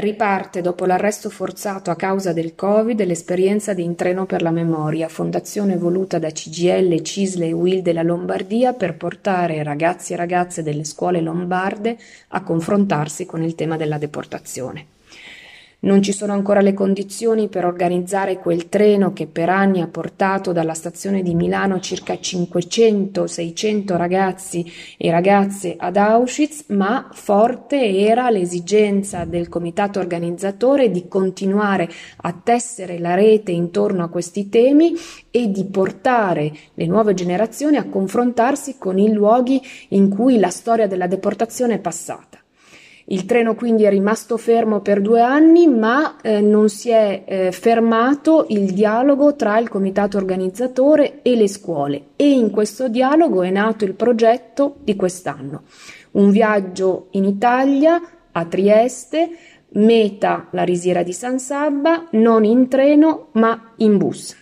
Riparte dopo l'arresto forzato a causa del Covid l'esperienza di Intreno per la Memoria, fondazione voluta da CGL, Cisle e Will della Lombardia per portare ragazzi e ragazze delle scuole lombarde a confrontarsi con il tema della deportazione. Non ci sono ancora le condizioni per organizzare quel treno che per anni ha portato dalla stazione di Milano circa 500-600 ragazzi e ragazze ad Auschwitz, ma forte era l'esigenza del comitato organizzatore di continuare a tessere la rete intorno a questi temi e di portare le nuove generazioni a confrontarsi con i luoghi in cui la storia della deportazione è passata. Il treno quindi è rimasto fermo per due anni, ma eh, non si è eh, fermato il dialogo tra il comitato organizzatore e le scuole e in questo dialogo è nato il progetto di quest'anno. Un viaggio in Italia, a Trieste, meta la risiera di San Sabba, non in treno ma in bus.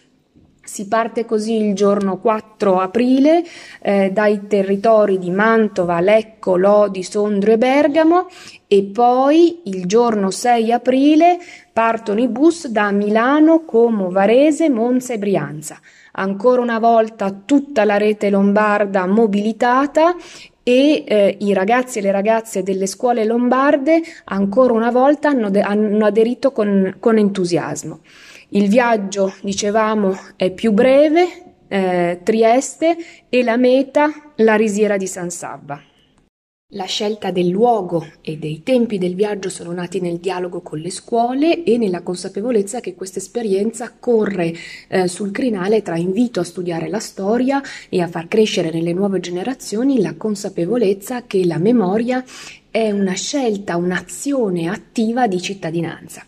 Si parte così il giorno 4 aprile eh, dai territori di Mantova, Lecco, Lodi, Sondrio e Bergamo e poi il giorno 6 aprile partono i bus da Milano, Como, Varese, Monza e Brianza. Ancora una volta tutta la rete lombarda mobilitata e eh, i ragazzi e le ragazze delle scuole lombarde ancora una volta hanno, de- hanno aderito con, con entusiasmo. Il viaggio, dicevamo, è più breve, eh, Trieste, e la meta, la risiera di San Sabba. La scelta del luogo e dei tempi del viaggio sono nati nel dialogo con le scuole e nella consapevolezza che questa esperienza corre eh, sul crinale tra invito a studiare la storia e a far crescere nelle nuove generazioni la consapevolezza che la memoria è una scelta, un'azione attiva di cittadinanza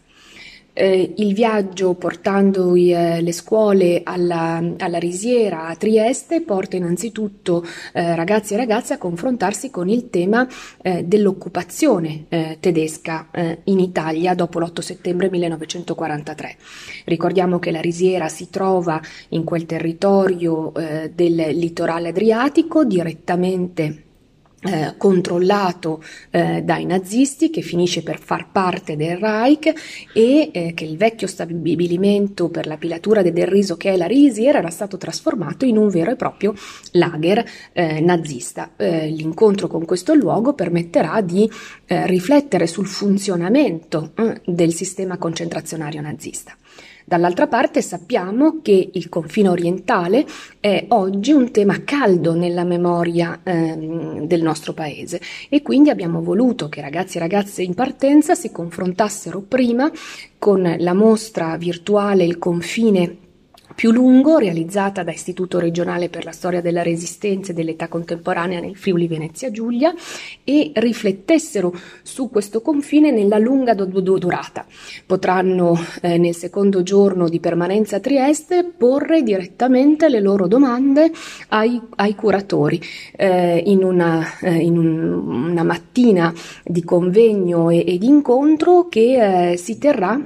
eh, il viaggio portando i, eh, le scuole alla, alla, risiera a Trieste porta innanzitutto eh, ragazzi e ragazze a confrontarsi con il tema eh, dell'occupazione eh, tedesca eh, in Italia dopo l'8 settembre 1943. Ricordiamo che la risiera si trova in quel territorio del litorale adriatico direttamente eh, controllato eh, dai nazisti che finisce per far parte del Reich e eh, che il vecchio stabilimento per la pilatura del riso che è la risiera era stato trasformato in un vero e proprio lager eh, nazista. Eh, l'incontro con questo luogo permetterà di eh, riflettere sul funzionamento del sistema concentrazionario nazista. Dall'altra parte sappiamo che il confine orientale è oggi un tema caldo nella memoria ehm, del nostro paese. E quindi abbiamo voluto che ragazzi e ragazze in partenza si confrontassero prima con la mostra virtuale Il confine più lungo, realizzata da Istituto regionale per la storia della resistenza e dell'età contemporanea nel Friuli Venezia Giulia, e riflettessero su questo confine nella lunga durata. Potranno eh, nel secondo giorno di permanenza a Trieste porre direttamente le loro domande ai, ai curatori eh, in, una, eh, in un, una, mattina di convegno e, e di incontro che eh, si terrà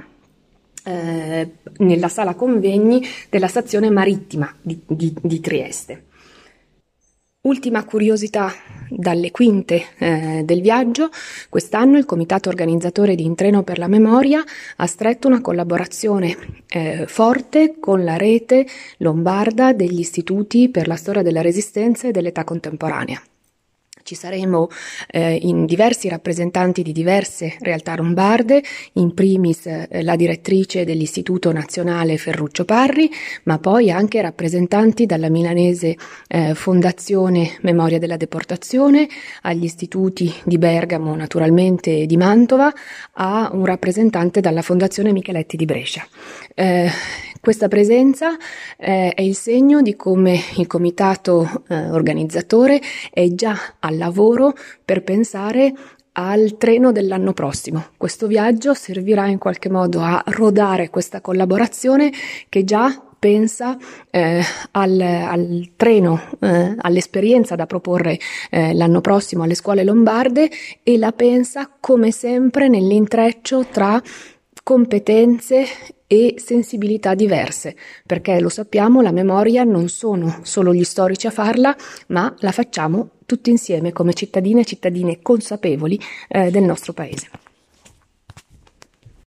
eh, nella sala convegni della stazione marittima di, di, di Trieste. Ultima curiosità dalle quinte eh, del viaggio, quest'anno il comitato organizzatore di Intreno per la Memoria ha stretto una collaborazione eh, forte con la rete lombarda degli istituti per la storia della resistenza e dell'età contemporanea. Ci saremo eh, in diversi rappresentanti di diverse realtà lombarde, in primis eh, la direttrice dell'Istituto Nazionale Ferruccio Parri, ma poi anche rappresentanti dalla milanese eh, Fondazione Memoria della Deportazione, agli istituti di Bergamo naturalmente e di Mantova, a un rappresentante dalla Fondazione Micheletti di Brescia. Questa presenza eh, è il segno di come il comitato eh, organizzatore è già al lavoro per pensare al treno dell'anno prossimo. Questo viaggio servirà in qualche modo a rodare questa collaborazione che già pensa eh, al, al, treno, eh, all'esperienza da proporre eh, l'anno prossimo alle scuole lombarde e la pensa come sempre nell'intreccio tra competenze e sensibilità diverse, perché lo sappiamo, la memoria non sono solo gli storici a farla, ma la facciamo tutti insieme come cittadine e cittadine consapevoli eh, del nostro paese.